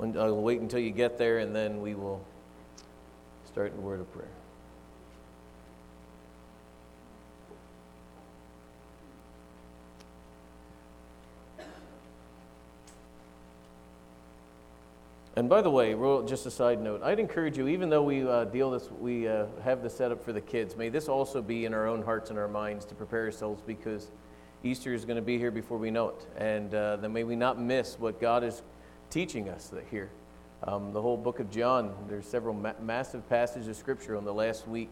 I'll wait until you get there, and then we will start in a word of prayer. And by the way, just a side note, I'd encourage you, even though we uh, deal this, we uh, have the setup for the kids, may this also be in our own hearts and our minds to prepare ourselves because Easter is going to be here before we know it. And uh, then may we not miss what God is teaching us that here. Um, the whole book of John, there's several ma- massive passages of scripture on the last week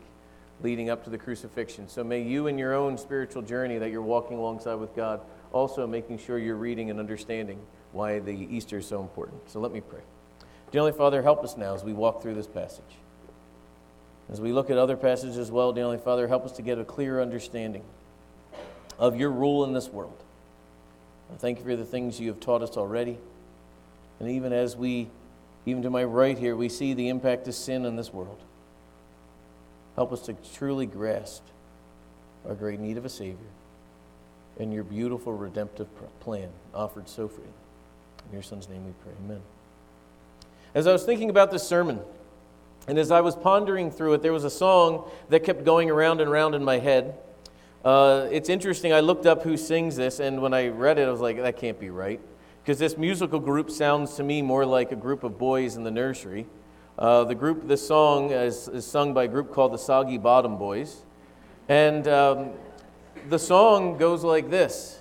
leading up to the crucifixion. So may you in your own spiritual journey that you're walking alongside with God, also making sure you're reading and understanding why the Easter is so important. So let me pray. Dear Heavenly Father, help us now as we walk through this passage. As we look at other passages as well, dear Heavenly Father, help us to get a clear understanding of your rule in this world. I thank you for the things you have taught us already. And even as we, even to my right here, we see the impact of sin in this world. Help us to truly grasp our great need of a Savior and your beautiful redemptive plan offered so freely. In your Son's name we pray. Amen. As I was thinking about this sermon, and as I was pondering through it, there was a song that kept going around and around in my head. Uh, it's interesting, I looked up who sings this, and when I read it, I was like, that can't be right. Because this musical group sounds to me more like a group of boys in the nursery. Uh, the group, this song is, is, sung by a group called the Soggy Bottom Boys. And um, the song goes like this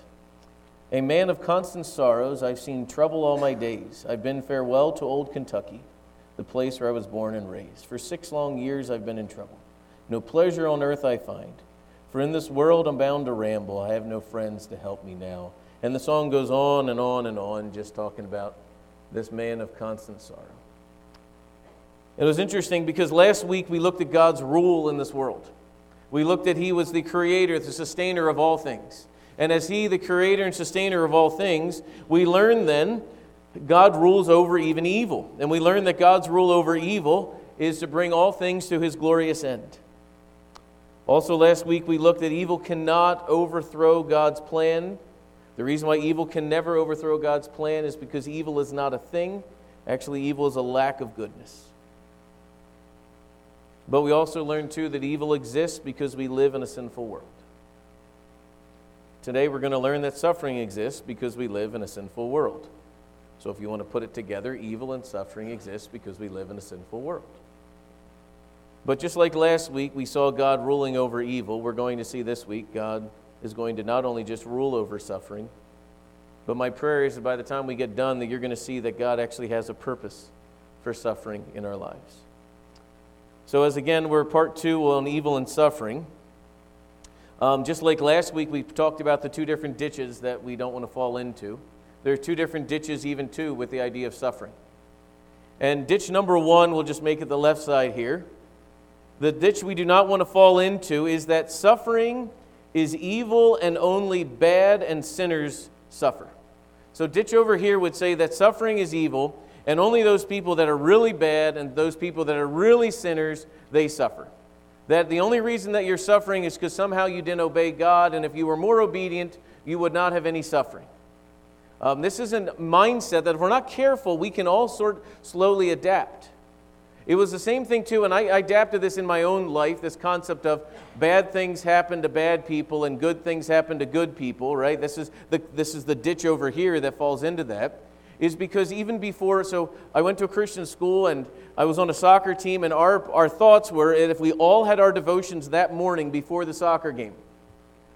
a man of constant sorrows, I've seen trouble all my days. I've been farewell to old Kentucky, the place where I was born and raised. For six long years I've been in trouble. No pleasure on earth I find. For in this world I'm bound to ramble. I have no friends to help me now. And the song goes on and on and on, just talking about this man of constant sorrow. It was interesting because last week we looked at God's rule in this world. We looked at He was the creator, the sustainer of all things. And as He, the creator and sustainer of all things, we learn then God rules over even evil. And we learn that God's rule over evil is to bring all things to His glorious end. Also, last week we looked at evil cannot overthrow God's plan. The reason why evil can never overthrow God's plan is because evil is not a thing. Actually, evil is a lack of goodness. But we also learn, too, that evil exists because we live in a sinful world. Today we're going to learn that suffering exists because we live in a sinful world. So if you want to put it together, evil and suffering exists because we live in a sinful world. But just like last week we saw God ruling over evil, we're going to see this week God is going to not only just rule over suffering, but my prayer is that by the time we get done that you're going to see that God actually has a purpose for suffering in our lives. So as again we're part 2 on evil and suffering, um, just like last week, we talked about the two different ditches that we don't want to fall into. There are two different ditches, even too, with the idea of suffering. And ditch number one, we'll just make it the left side here. The ditch we do not want to fall into is that suffering is evil and only bad and sinners suffer. So, ditch over here would say that suffering is evil and only those people that are really bad and those people that are really sinners, they suffer. That the only reason that you're suffering is because somehow you didn't obey God, and if you were more obedient, you would not have any suffering. Um, this is a mindset that if we're not careful, we can all sort slowly adapt. It was the same thing too, and I, I adapted this in my own life. This concept of bad things happen to bad people and good things happen to good people. Right? This is the this is the ditch over here that falls into that is because even before, so I went to a Christian school and I was on a soccer team, and our, our thoughts were that if we all had our devotions that morning before the soccer game,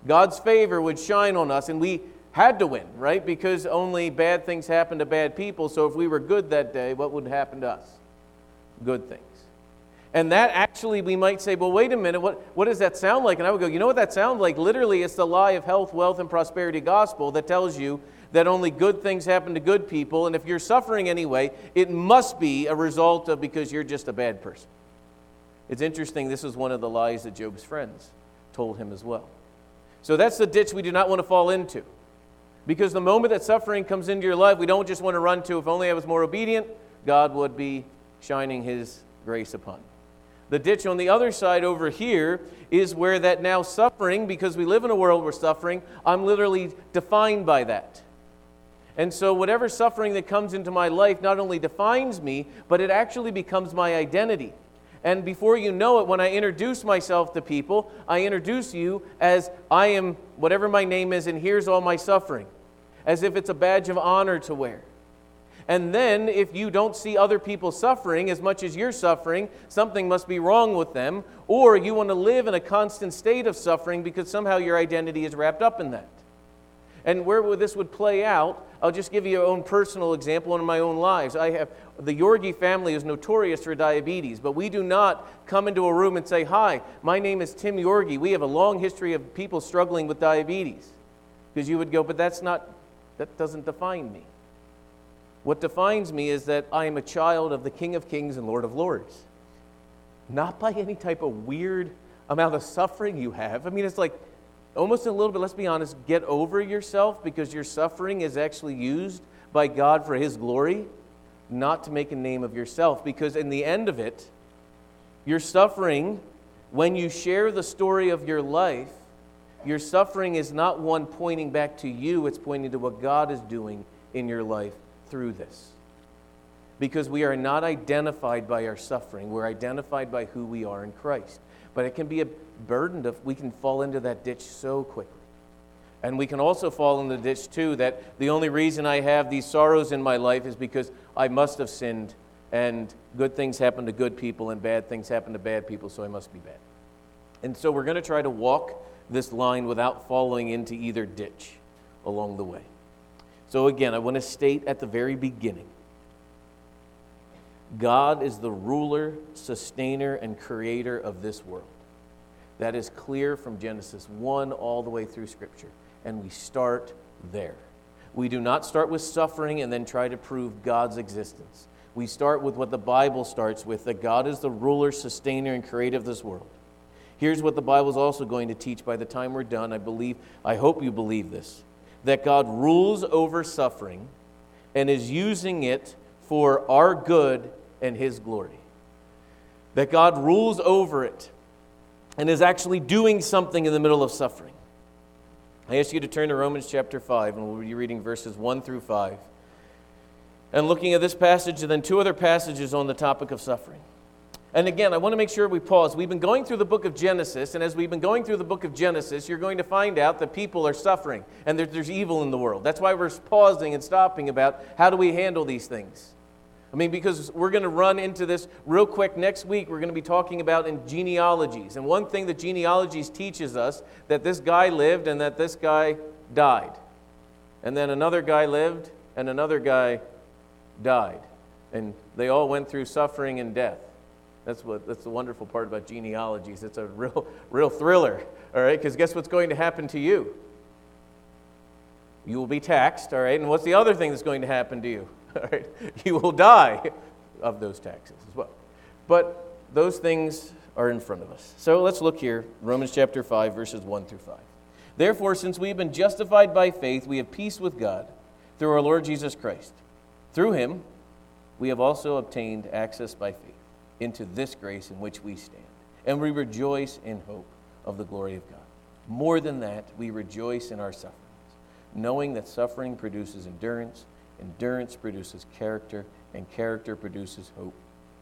God's favor would shine on us, and we had to win, right? Because only bad things happen to bad people. So if we were good that day, what would happen to us? Good things. And that actually, we might say, well, wait a minute, what, what does that sound like? And I would go, you know what that sounds like? Literally, it's the lie of health, wealth, and prosperity gospel that tells you that only good things happen to good people, and if you're suffering anyway, it must be a result of because you're just a bad person. It's interesting, this is one of the lies that Job's friends told him as well. So that's the ditch we do not want to fall into. Because the moment that suffering comes into your life, we don't just want to run to, if only I was more obedient, God would be shining his grace upon. The ditch on the other side over here is where that now suffering, because we live in a world where suffering, I'm literally defined by that. And so, whatever suffering that comes into my life not only defines me, but it actually becomes my identity. And before you know it, when I introduce myself to people, I introduce you as I am whatever my name is, and here's all my suffering, as if it's a badge of honor to wear. And then, if you don't see other people suffering as much as you're suffering, something must be wrong with them, or you want to live in a constant state of suffering because somehow your identity is wrapped up in that. And where this would play out, I'll just give you your own personal example in my own lives. I have the Yorgey family is notorious for diabetes, but we do not come into a room and say, "Hi, my name is Tim Yorgey. We have a long history of people struggling with diabetes." Because you would go, "But that's not that doesn't define me." What defines me is that I am a child of the King of Kings and Lord of Lords. Not by any type of weird amount of suffering you have. I mean, it's like almost a little bit, let's be honest, get over yourself because your suffering is actually used by God for His glory, not to make a name of yourself. Because in the end of it, your suffering, when you share the story of your life, your suffering is not one pointing back to you, it's pointing to what God is doing in your life through this. Because we are not identified by our suffering, we're identified by who we are in Christ. But it can be a burden to, we can fall into that ditch so quickly. And we can also fall in the ditch too that the only reason I have these sorrows in my life is because I must have sinned and good things happen to good people and bad things happen to bad people, so I must be bad. And so we're going to try to walk this line without falling into either ditch along the way. So, again, I want to state at the very beginning God is the ruler, sustainer, and creator of this world. That is clear from Genesis 1 all the way through Scripture. And we start there. We do not start with suffering and then try to prove God's existence. We start with what the Bible starts with that God is the ruler, sustainer, and creator of this world. Here's what the Bible is also going to teach by the time we're done. I believe, I hope you believe this that God rules over suffering and is using it for our good and His glory. That God rules over it and is actually doing something in the middle of suffering. I ask you to turn to Romans chapter 5, and we'll be reading verses 1 through 5. And looking at this passage and then two other passages on the topic of suffering. And again, I want to make sure we pause. We've been going through the book of Genesis, and as we've been going through the book of Genesis, you're going to find out that people are suffering and that there's evil in the world. That's why we're pausing and stopping about how do we handle these things. I mean, because we're going to run into this real quick next week. We're going to be talking about in genealogies. And one thing that genealogies teaches us that this guy lived and that this guy died. And then another guy lived and another guy died. And they all went through suffering and death. That's what that's the wonderful part about genealogies. It's a real real thriller, all right? Because guess what's going to happen to you? You will be taxed, all right? And what's the other thing that's going to happen to you? All right? You will die of those taxes as well. But those things are in front of us. So let's look here, Romans chapter 5 verses 1 through 5. Therefore, since we have been justified by faith, we have peace with God through our Lord Jesus Christ. Through him, we have also obtained access by faith into this grace in which we stand. And we rejoice in hope of the glory of God. More than that, we rejoice in our sufferings, knowing that suffering produces endurance, endurance produces character, and character produces hope.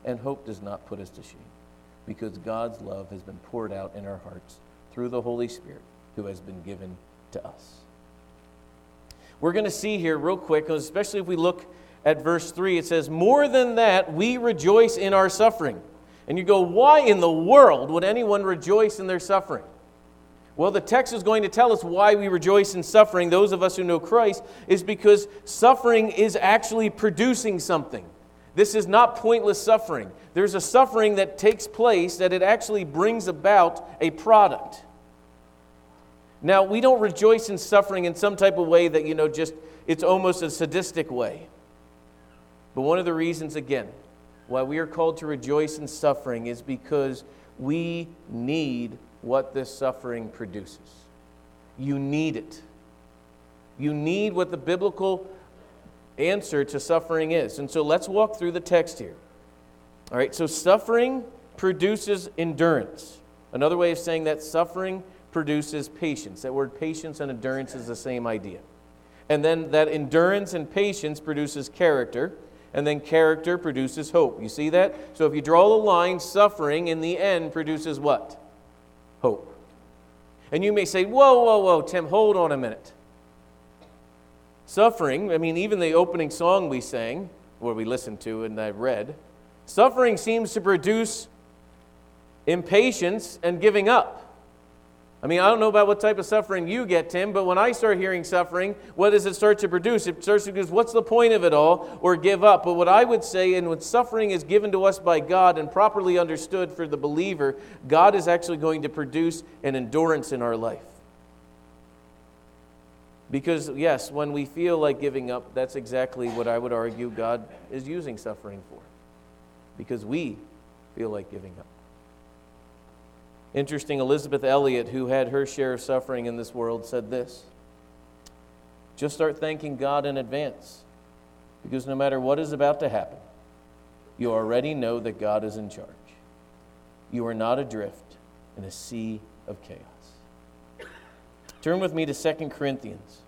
And hope does not put us to shame, because God's love has been poured out in our hearts through the Holy Spirit who has been given to us. We're going to see here, real quick, especially if we look at verse 3, it says, More than that, we rejoice in our suffering. And you go, Why in the world would anyone rejoice in their suffering? Well, the text is going to tell us why we rejoice in suffering, those of us who know Christ, is because suffering is actually producing something. This is not pointless suffering. There's a suffering that takes place that it actually brings about a product. Now, we don't rejoice in suffering in some type of way that, you know, just it's almost a sadistic way. But one of the reasons, again, why we are called to rejoice in suffering is because we need what this suffering produces. You need it. You need what the biblical answer to suffering is. And so let's walk through the text here. All right, so suffering produces endurance. Another way of saying that suffering produces patience. That word patience and endurance is the same idea. And then that endurance and patience produces character, and then character produces hope. You see that? So if you draw the line, suffering in the end produces what? Hope. And you may say, whoa, whoa, whoa, Tim, hold on a minute. Suffering, I mean, even the opening song we sang, where we listened to and I read, suffering seems to produce impatience and giving up. I mean, I don't know about what type of suffering you get, Tim, but when I start hearing suffering, what does it start to produce? It starts to produce what's the point of it all or give up. But what I would say, and when suffering is given to us by God and properly understood for the believer, God is actually going to produce an endurance in our life. Because, yes, when we feel like giving up, that's exactly what I would argue God is using suffering for. Because we feel like giving up. Interesting, Elisabeth Elliot, who had her share of suffering in this world, said this Just start thanking God in advance, because no matter what is about to happen, you already know that God is in charge. You are not adrift in a sea of chaos. Turn with me to 2 Corinthians.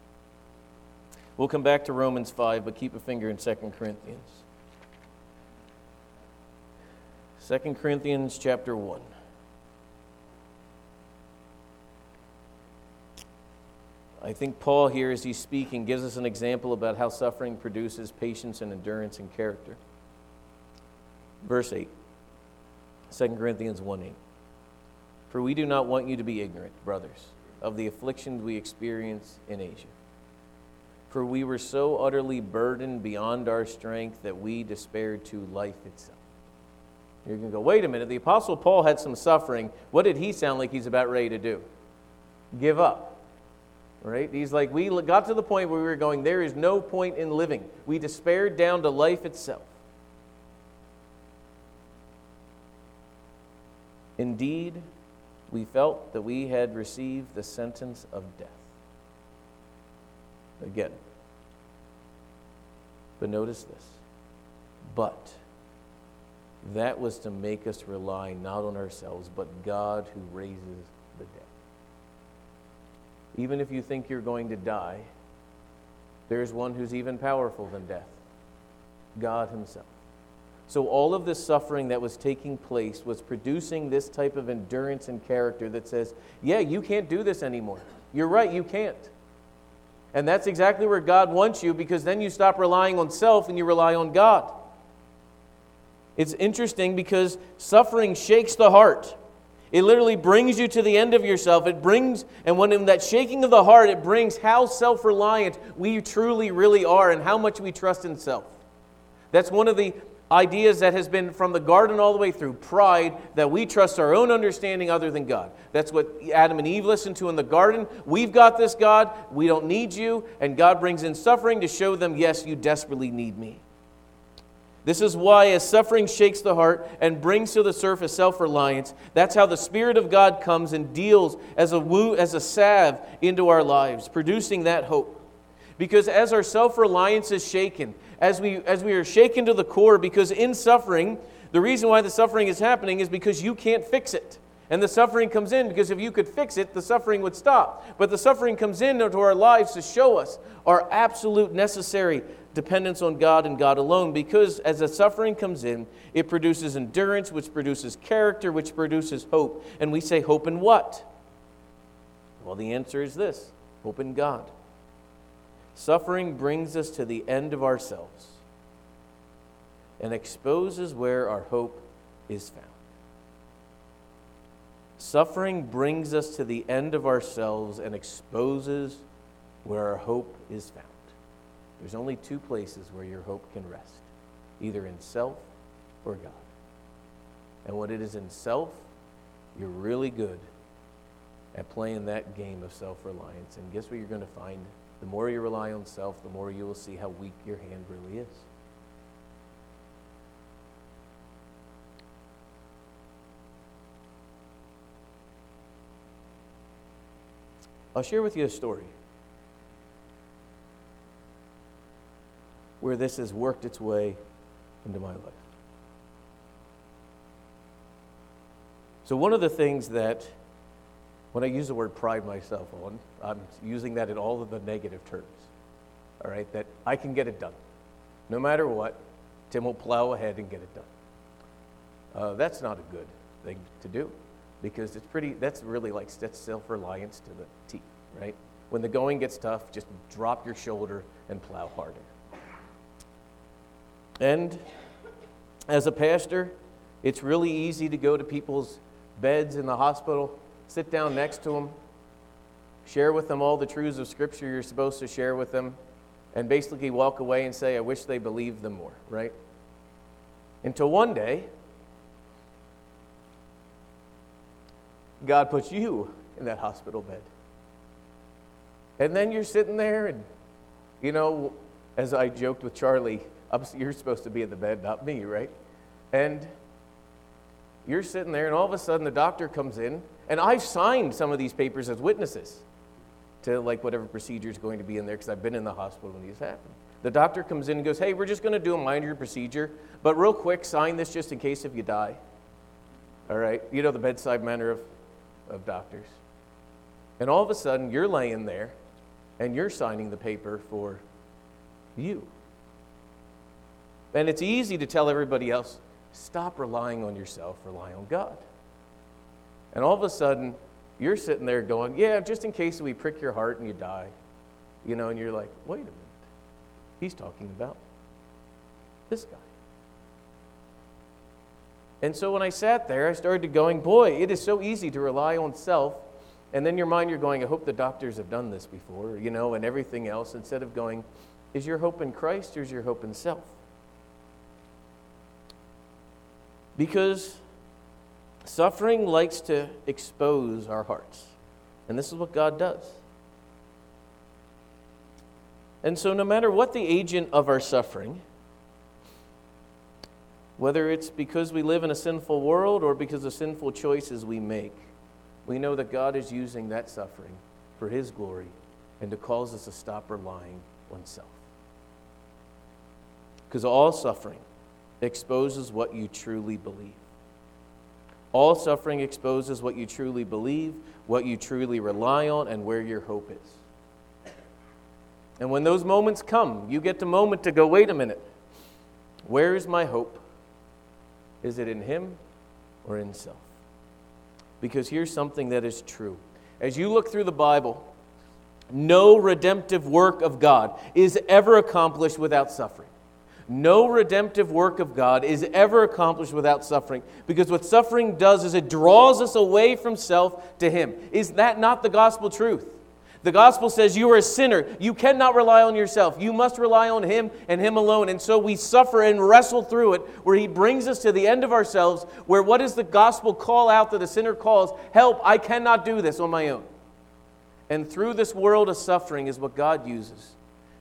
We'll come back to Romans 5, but keep a finger in 2 Corinthians. 2 Corinthians chapter 1. I think Paul here, as he's speaking, gives us an example about how suffering produces patience and endurance and character. Verse 8, 2 Corinthians 1 8. For we do not want you to be ignorant, brothers, of the afflictions we experience in Asia. For we were so utterly burdened beyond our strength that we despaired to life itself. You're going to go, wait a minute, the Apostle Paul had some suffering. What did he sound like he's about ready to do? Give up. Right? He's like, we got to the point where we were going, there is no point in living. We despaired down to life itself. Indeed, we felt that we had received the sentence of death. Again. But notice this. But that was to make us rely not on ourselves, but God who raises. Even if you think you're going to die, there's one who's even powerful than death God Himself. So, all of this suffering that was taking place was producing this type of endurance and character that says, yeah, you can't do this anymore. You're right, you can't. And that's exactly where God wants you because then you stop relying on self and you rely on God. It's interesting because suffering shakes the heart. It literally brings you to the end of yourself. It brings, and when in that shaking of the heart, it brings how self reliant we truly, really are and how much we trust in self. That's one of the ideas that has been from the garden all the way through pride that we trust our own understanding other than God. That's what Adam and Eve listened to in the garden. We've got this, God. We don't need you. And God brings in suffering to show them, yes, you desperately need me. This is why, as suffering shakes the heart and brings to the surface self reliance, that's how the Spirit of God comes and deals as a, woo, as a salve into our lives, producing that hope. Because as our self reliance is shaken, as we, as we are shaken to the core, because in suffering, the reason why the suffering is happening is because you can't fix it. And the suffering comes in because if you could fix it, the suffering would stop. But the suffering comes in into our lives to show us our absolute necessary dependence on God and God alone because as the suffering comes in, it produces endurance, which produces character, which produces hope. And we say, hope in what? Well, the answer is this hope in God. Suffering brings us to the end of ourselves and exposes where our hope is found. Suffering brings us to the end of ourselves and exposes where our hope is found. There's only two places where your hope can rest either in self or God. And when it is in self, you're really good at playing that game of self reliance. And guess what you're going to find? The more you rely on self, the more you will see how weak your hand really is. I'll share with you a story. where this has worked its way into my life. So, one of the things that, when I use the word pride myself on, I'm using that in all of the negative terms. all right, that I can get it done. No matter what, Tim will plow ahead and get it done. Uh, that's not a good thing to do because it's pretty, that's really like that's self reliance to the T, right? When the going gets tough, just drop your shoulder and plow harder. And as a pastor, it's really easy to go to people's beds in the hospital, sit down next to them, share with them all the truths of Scripture you're supposed to share with them, and basically walk away and say, I wish they believed them more, right? Until one day, God puts you in that hospital bed. And then you're sitting there, and, you know, as I joked with Charlie, you're supposed to be in the bed, not me, right? And you're sitting there, and all of a sudden the doctor comes in, and I've signed some of these papers as witnesses to like whatever procedure is going to be in there because I've been in the hospital when these happen. The doctor comes in and goes, Hey, we're just going to do a minor procedure, but real quick, sign this just in case if you die. All right? You know the bedside manner of, of doctors. And all of a sudden, you're laying there and you're signing the paper for you. And it's easy to tell everybody else, stop relying on yourself, rely on God. And all of a sudden, you're sitting there going, yeah, just in case we prick your heart and you die. You know, and you're like, wait a minute. He's talking about this guy. And so when I sat there, I started going, boy, it is so easy to rely on self. And then your mind, you're going, I hope the doctors have done this before, you know, and everything else, instead of going, is your hope in Christ or is your hope in self? Because suffering likes to expose our hearts. And this is what God does. And so, no matter what the agent of our suffering, whether it's because we live in a sinful world or because of sinful choices we make, we know that God is using that suffering for His glory and to cause us to stop relying on self. Because all suffering exposes what you truly believe. All suffering exposes what you truly believe, what you truly rely on, and where your hope is. And when those moments come, you get the moment to go, wait a minute, where is my hope? Is it in Him or in self? Because here's something that is true. As you look through the Bible, no redemptive work of God is ever accomplished without suffering. No redemptive work of God is ever accomplished without suffering because what suffering does is it draws us away from self to Him. Is that not the gospel truth? The gospel says you are a sinner. You cannot rely on yourself. You must rely on Him and Him alone. And so we suffer and wrestle through it, where He brings us to the end of ourselves, where what does the gospel call out that a sinner calls? Help, I cannot do this on my own. And through this world of suffering is what God uses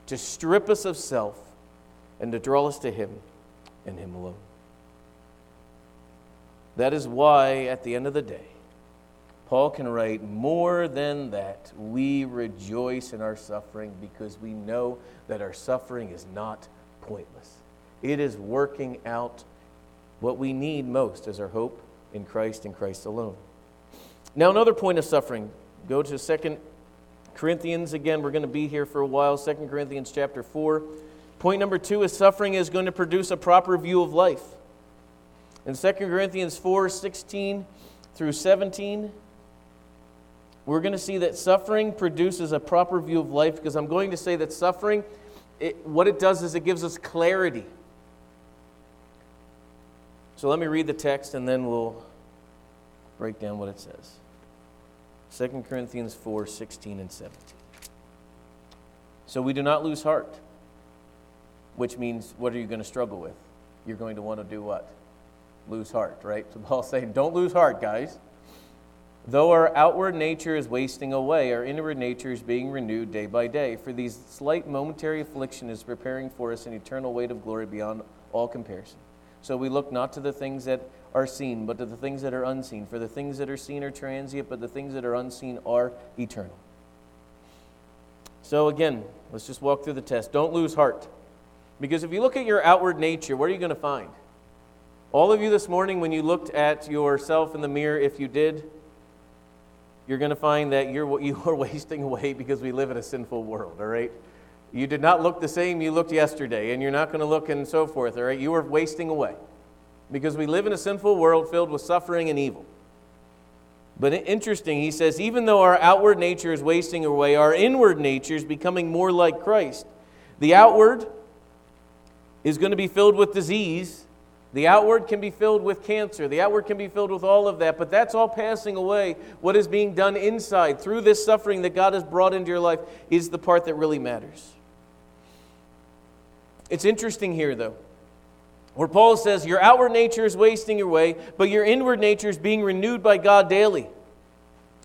to strip us of self and to draw us to Him and Him alone. That is why, at the end of the day, Paul can write, More than that, we rejoice in our suffering because we know that our suffering is not pointless. It is working out what we need most as our hope in Christ and Christ alone. Now, another point of suffering. Go to Second Corinthians again. We're going to be here for a while. Second Corinthians chapter 4. Point number two is suffering is going to produce a proper view of life. In 2 Corinthians 4 16 through 17, we're going to see that suffering produces a proper view of life because I'm going to say that suffering, it, what it does is it gives us clarity. So let me read the text and then we'll break down what it says. 2 Corinthians 4 16 and 17. So we do not lose heart which means what are you going to struggle with? You're going to want to do what? Lose heart, right? So Paul's saying, don't lose heart, guys. Though our outward nature is wasting away, our inward nature is being renewed day by day. For these slight momentary affliction is preparing for us an eternal weight of glory beyond all comparison. So we look not to the things that are seen, but to the things that are unseen. For the things that are seen are transient, but the things that are unseen are eternal. So again, let's just walk through the test. Don't lose heart. Because if you look at your outward nature, what are you going to find? All of you this morning, when you looked at yourself in the mirror, if you did, you're going to find that you're, you are wasting away because we live in a sinful world, all right? You did not look the same you looked yesterday, and you're not going to look and so forth, all right? You are wasting away because we live in a sinful world filled with suffering and evil. But interesting, he says, even though our outward nature is wasting away, our inward nature is becoming more like Christ. The outward is going to be filled with disease. The outward can be filled with cancer. The outward can be filled with all of that, but that's all passing away. What is being done inside through this suffering that God has brought into your life is the part that really matters. It's interesting here, though, where Paul says, Your outward nature is wasting away, but your inward nature is being renewed by God daily.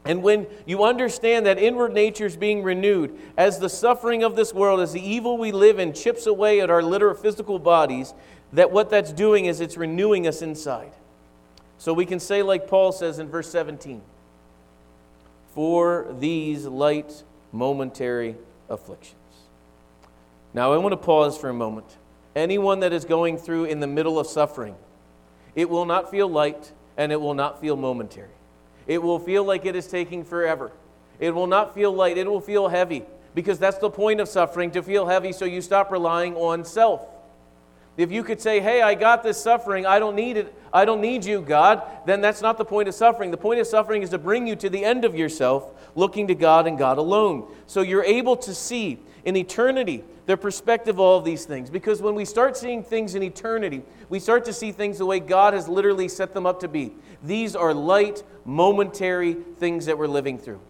And when you understand that inward nature is being renewed, as the suffering of this world, as the evil we live in chips away at our literal physical bodies, that what that's doing is it's renewing us inside. So we can say, like Paul says in verse 17, for these light momentary afflictions. Now I want to pause for a moment. Anyone that is going through in the middle of suffering, it will not feel light and it will not feel momentary. It will feel like it is taking forever. It will not feel light, it will feel heavy because that's the point of suffering to feel heavy so you stop relying on self. If you could say, "Hey, I got this suffering. I don't need it. I don't need you, God." Then that's not the point of suffering. The point of suffering is to bring you to the end of yourself, looking to God and God alone. So you're able to see in eternity the perspective of all of these things. Because when we start seeing things in eternity, we start to see things the way God has literally set them up to be. These are light, momentary things that we're living through.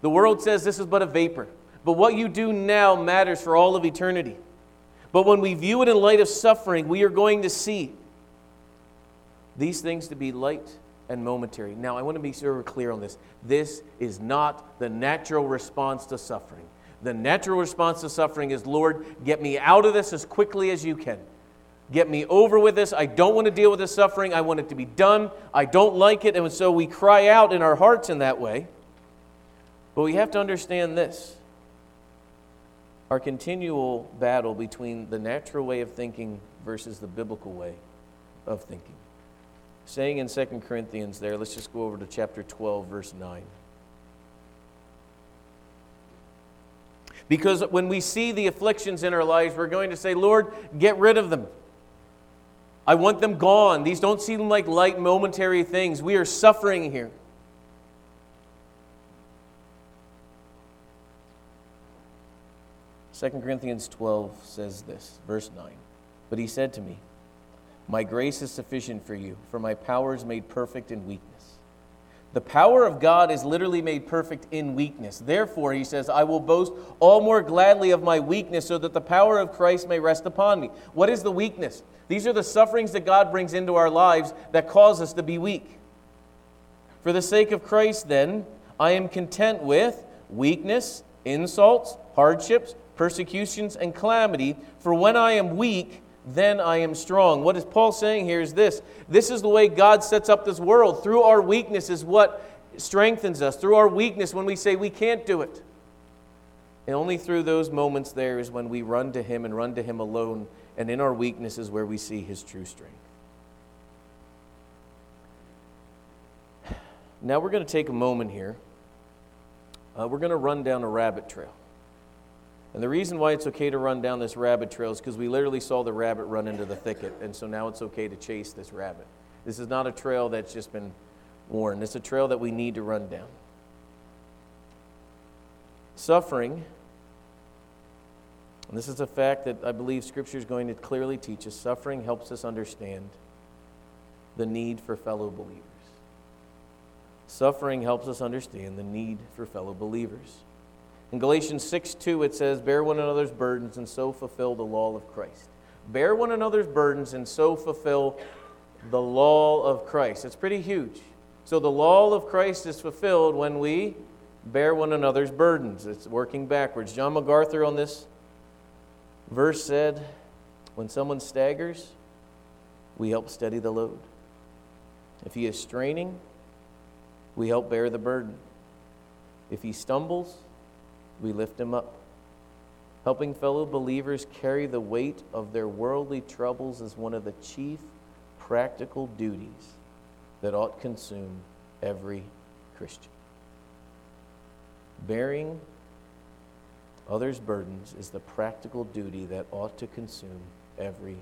The world says this is but a vapor, but what you do now matters for all of eternity. But when we view it in light of suffering, we are going to see these things to be light and momentary. Now, I want to be super clear on this. This is not the natural response to suffering. The natural response to suffering is, Lord, get me out of this as quickly as you can. Get me over with this. I don't want to deal with this suffering. I want it to be done. I don't like it. And so we cry out in our hearts in that way. But we have to understand this our continual battle between the natural way of thinking versus the biblical way of thinking. Saying in 2 Corinthians there, let's just go over to chapter 12, verse 9. Because when we see the afflictions in our lives, we're going to say, Lord, get rid of them. I want them gone. These don't seem like light, momentary things. We are suffering here. Second Corinthians 12 says this, verse 9. But he said to me, My grace is sufficient for you, for my power is made perfect in weakness. The power of God is literally made perfect in weakness. Therefore, he says, I will boast all more gladly of my weakness so that the power of Christ may rest upon me. What is the weakness? These are the sufferings that God brings into our lives that cause us to be weak. For the sake of Christ, then, I am content with weakness, insults, hardships, persecutions, and calamity. For when I am weak, then I am strong. What is Paul saying here is this this is the way God sets up this world. Through our weakness is what strengthens us. Through our weakness, when we say we can't do it. And only through those moments there is when we run to Him and run to Him alone. And in our weakness is where we see His true strength. Now we're going to take a moment here. Uh, we're going to run down a rabbit trail. And the reason why it's okay to run down this rabbit trail is because we literally saw the rabbit run into the thicket, and so now it's okay to chase this rabbit. This is not a trail that's just been worn, it's a trail that we need to run down. Suffering, and this is a fact that I believe Scripture is going to clearly teach us suffering helps us understand the need for fellow believers. Suffering helps us understand the need for fellow believers. In Galatians 6 2, it says, Bear one another's burdens and so fulfill the law of Christ. Bear one another's burdens and so fulfill the law of Christ. It's pretty huge. So the law of Christ is fulfilled when we bear one another's burdens. It's working backwards. John MacArthur on this verse said, When someone staggers, we help steady the load. If he is straining, we help bear the burden. If he stumbles, we lift him up. Helping fellow believers carry the weight of their worldly troubles is one of the chief practical duties that ought to consume every Christian. Bearing others' burdens is the practical duty that ought to consume every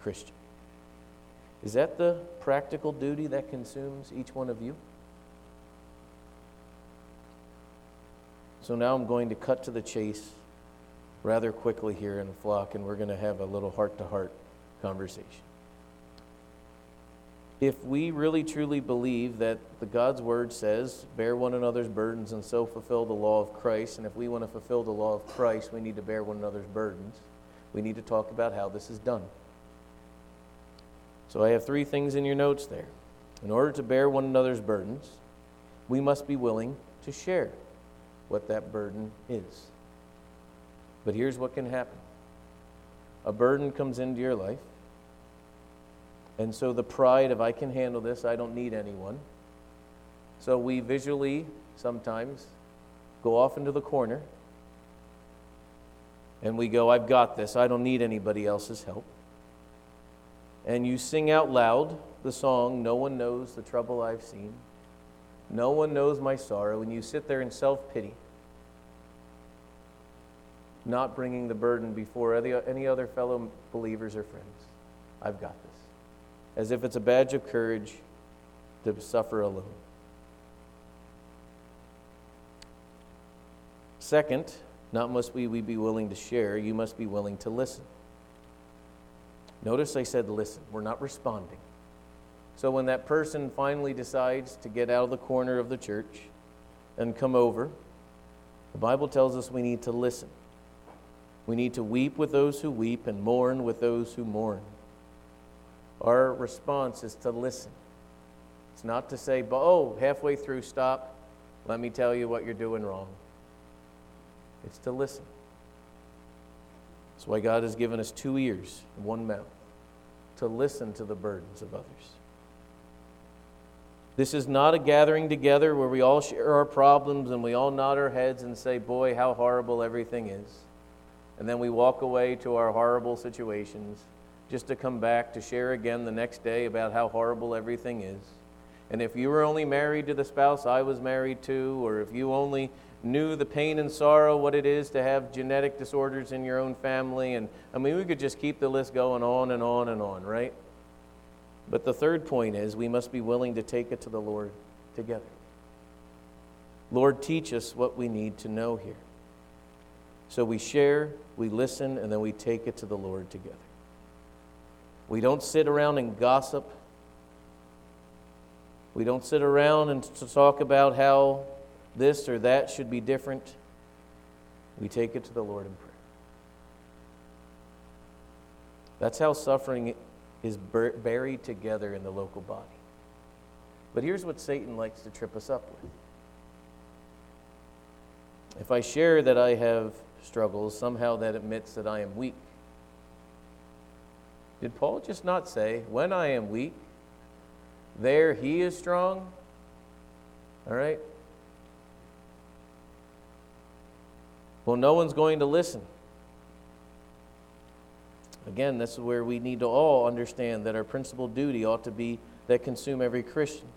Christian. Is that the practical duty that consumes each one of you? So now I'm going to cut to the chase rather quickly here in the flock, and we're going to have a little heart to heart conversation. If we really truly believe that the God's word says, bear one another's burdens and so fulfill the law of Christ, and if we want to fulfill the law of Christ, we need to bear one another's burdens, we need to talk about how this is done. So I have three things in your notes there. In order to bear one another's burdens, we must be willing to share what that burden is. But here's what can happen a burden comes into your life, and so the pride of, I can handle this, I don't need anyone. So we visually sometimes go off into the corner and we go, I've got this, I don't need anybody else's help and you sing out loud the song, No One Knows the Trouble I've Seen, No One Knows My Sorrow, and you sit there in self pity, not bringing the burden before any other fellow believers or friends. I've got this. As if it's a badge of courage to suffer alone. Second, not must we, we be willing to share, you must be willing to listen. Notice I said listen, we're not responding. So when that person finally decides to get out of the corner of the church and come over, the Bible tells us we need to listen. We need to weep with those who weep and mourn with those who mourn. Our response is to listen. It's not to say, oh, halfway through, stop. Let me tell you what you're doing wrong. It's to listen. That's why God has given us two ears and one mouth to listen to the burdens of others. This is not a gathering together where we all share our problems and we all nod our heads and say, Boy, how horrible everything is. And then we walk away to our horrible situations just to come back to share again the next day about how horrible everything is. And if you were only married to the spouse I was married to, or if you only knew the pain and sorrow, what it is to have genetic disorders in your own family. And I mean, we could just keep the list going on and on and on, right? But the third point is we must be willing to take it to the Lord together. Lord, teach us what we need to know here. So we share, we listen, and then we take it to the Lord together. We don't sit around and gossip. We don't sit around and talk about how this or that should be different, we take it to the Lord in prayer. That's how suffering is buried together in the local body. But here's what Satan likes to trip us up with. If I share that I have struggles, somehow that admits that I am weak. Did Paul just not say, when I am weak, there he is strong? All right? Well, no one's going to listen. Again, this is where we need to all understand that our principal duty ought to be that consume every Christian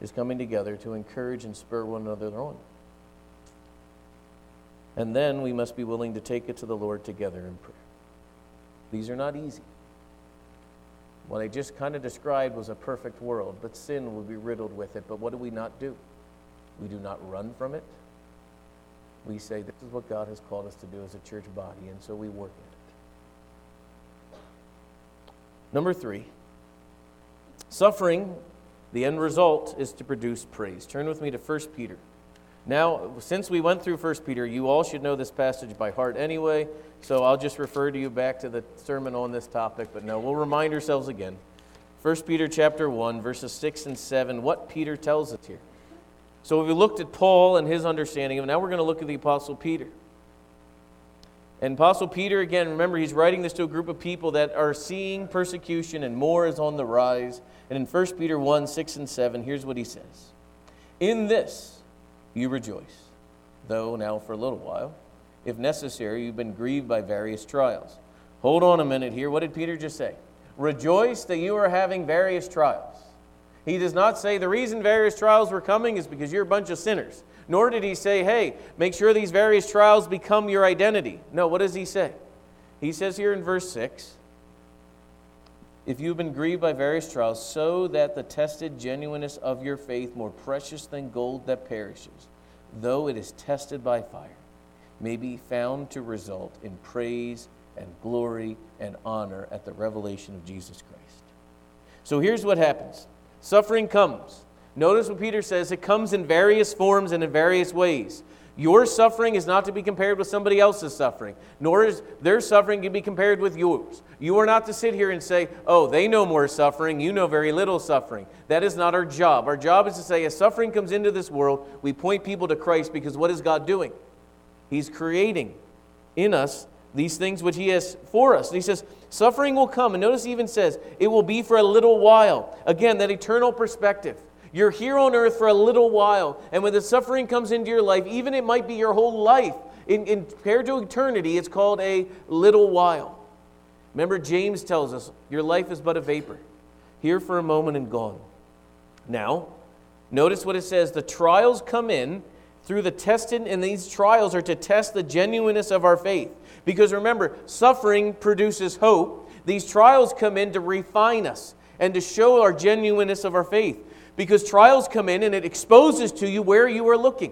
is coming together to encourage and spur one another on. And then we must be willing to take it to the Lord together in prayer. These are not easy. What I just kind of described was a perfect world, but sin will be riddled with it. But what do we not do? We do not run from it we say this is what God has called us to do as a church body, and so we work it. Number three, suffering, the end result is to produce praise. Turn with me to 1 Peter. Now, since we went through 1 Peter, you all should know this passage by heart anyway, so I'll just refer to you back to the sermon on this topic, but no, we'll remind ourselves again. 1 Peter chapter 1, verses 6 and 7, what Peter tells us here. So we looked at Paul and his understanding of it. now we're going to look at the Apostle Peter. And Apostle Peter, again, remember, he's writing this to a group of people that are seeing persecution and more is on the rise. And in 1 Peter 1 6 and 7, here's what he says In this you rejoice, though now for a little while, if necessary, you've been grieved by various trials. Hold on a minute here. What did Peter just say? Rejoice that you are having various trials. He does not say the reason various trials were coming is because you're a bunch of sinners. Nor did he say, hey, make sure these various trials become your identity. No, what does he say? He says here in verse 6 if you've been grieved by various trials, so that the tested genuineness of your faith, more precious than gold that perishes, though it is tested by fire, may be found to result in praise and glory and honor at the revelation of Jesus Christ. So here's what happens suffering comes. Notice what Peter says it comes in various forms and in various ways. Your suffering is not to be compared with somebody else's suffering, nor is their suffering to be compared with yours. You are not to sit here and say, oh, they know more suffering, you know very little suffering. That is not our job. Our job is to say, as suffering comes into this world, we point people to Christ because what is God doing? He's creating in us these things which He has for us. And He says, suffering will come. And notice He even says, it will be for a little while. Again, that eternal perspective. You're here on earth for a little while, and when the suffering comes into your life, even it might be your whole life, in, in compared to eternity, it's called a little while. Remember, James tells us, Your life is but a vapor, here for a moment and gone. Now, notice what it says the trials come in through the testing, and these trials are to test the genuineness of our faith. Because remember, suffering produces hope. These trials come in to refine us and to show our genuineness of our faith because trials come in and it exposes to you where you are looking.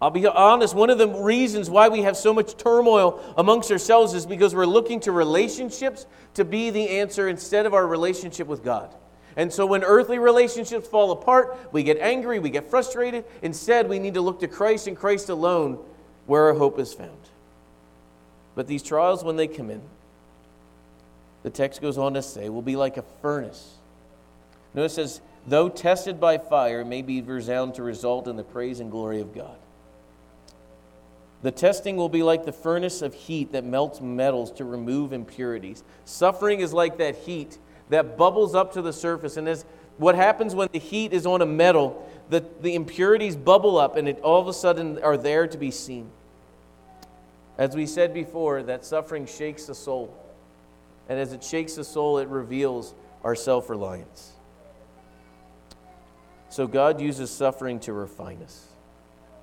I'll be honest, one of the reasons why we have so much turmoil amongst ourselves is because we're looking to relationships to be the answer instead of our relationship with God. And so when earthly relationships fall apart, we get angry, we get frustrated. Instead, we need to look to Christ and Christ alone where our hope is found. But these trials, when they come in, the text goes on to say, will be like a furnace Notice it says, though tested by fire, may be resound to result in the praise and glory of God. The testing will be like the furnace of heat that melts metals to remove impurities. Suffering is like that heat that bubbles up to the surface. And as what happens when the heat is on a metal, the, the impurities bubble up and it all of a sudden are there to be seen. As we said before, that suffering shakes the soul. And as it shakes the soul, it reveals our self reliance. So God uses suffering to refine us.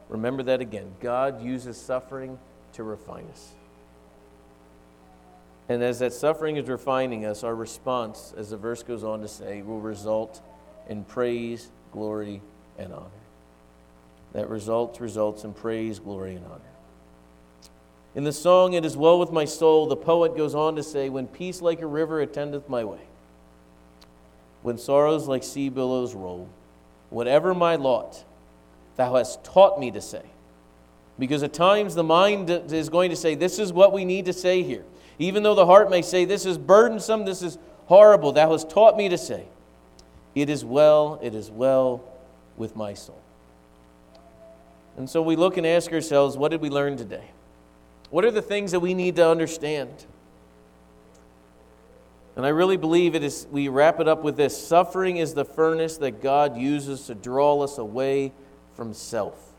Remember that again. God uses suffering to refine us. And as that suffering is refining us, our response, as the verse goes on to say, will result in praise, glory, and honor. That result results in praise, glory, and honor. In the song, It Is Well With My Soul, the poet goes on to say, When peace like a river attendeth my way, when sorrows like sea billows roll, whatever my lot, thou hast taught me to say. Because at times the mind is going to say, This is what we need to say here. Even though the heart may say, This is burdensome, this is horrible, thou hast taught me to say, It is well, it is well with my soul. And so we look and ask ourselves, What did we learn today? What are the things that we need to understand? And I really believe it is, we wrap it up with this suffering is the furnace that God uses to draw us away from self.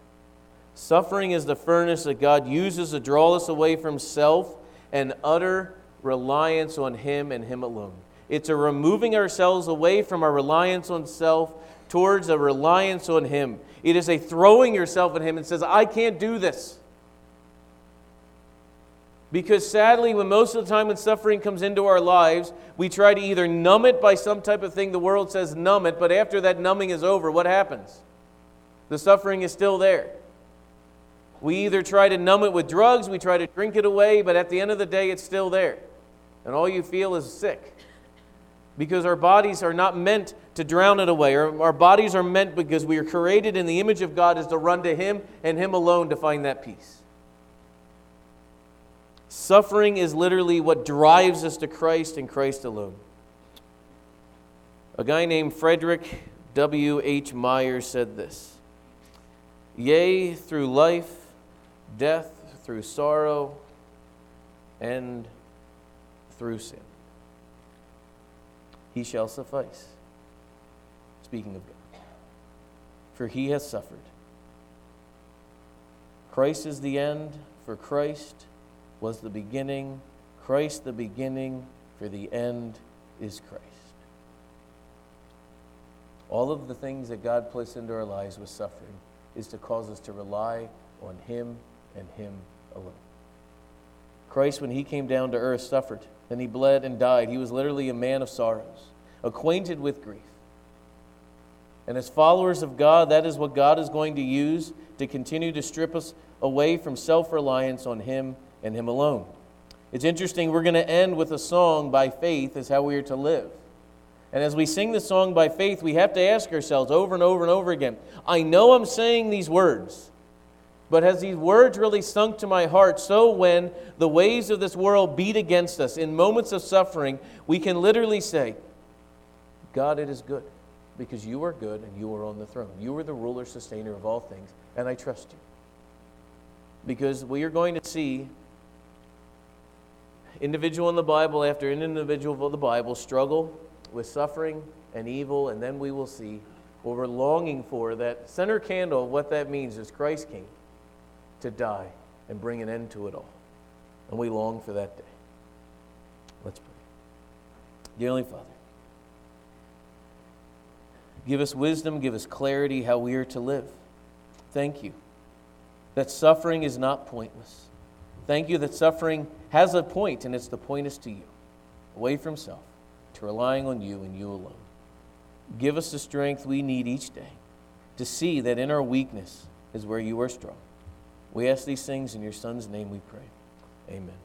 Suffering is the furnace that God uses to draw us away from self and utter reliance on Him and Him alone. It's a removing ourselves away from our reliance on self towards a reliance on Him. It is a throwing yourself at Him and says, I can't do this. Because sadly, when most of the time when suffering comes into our lives, we try to either numb it by some type of thing the world says numb it, but after that numbing is over, what happens? The suffering is still there. We either try to numb it with drugs, we try to drink it away, but at the end of the day, it's still there. And all you feel is sick. Because our bodies are not meant to drown it away. Our, our bodies are meant because we are created in the image of God is to run to Him and Him alone to find that peace. Suffering is literally what drives us to Christ and Christ alone. A guy named Frederick W.H. Meyer said this Yea, through life, death, through sorrow, and through sin, he shall suffice. Speaking of God. For he has suffered. Christ is the end, for Christ was the beginning, Christ the beginning, for the end is Christ. All of the things that God placed into our lives with suffering, is to cause us to rely on Him and Him alone. Christ, when He came down to earth, suffered, and He bled and died. He was literally a man of sorrows, acquainted with grief. And as followers of God, that is what God is going to use to continue to strip us away from self reliance on Him and Him alone. It's interesting, we're going to end with a song by faith, is how we are to live. And as we sing the song by faith, we have to ask ourselves over and over and over again I know I'm saying these words, but has these words really sunk to my heart so when the waves of this world beat against us in moments of suffering, we can literally say, God, it is good because you are good and you are on the throne. You are the ruler, sustainer of all things, and I trust you. Because we are going to see individual in the Bible after individual of the Bible struggle with suffering and evil, and then we will see what we're longing for. That center candle what that means is Christ came to die and bring an end to it all. And we long for that day. Let's pray. Dearly Father, give us wisdom, give us clarity how we are to live. Thank you that suffering is not pointless. Thank you that suffering has a point, and it's the point is to you, away from self to relying on you and you alone. Give us the strength we need each day to see that in our weakness is where you are strong. We ask these things in your Son's name we pray. Amen.